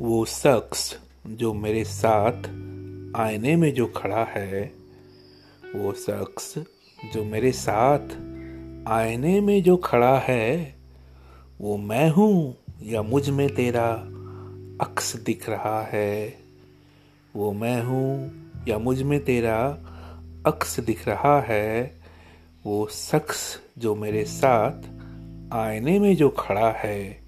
वो शख्स जो मेरे साथ आईने में जो खड़ा है, वो शख्स जो मेरे साथ आईने में जो खड़ा है, वो मैं हूँ या मुझमें तेरा अक्स दिख रहा है? वो मैं हूँ या मुझमें तेरा अक्स दिख रहा है? वो शख्स जो मेरे साथ आईने में जो खड़ा है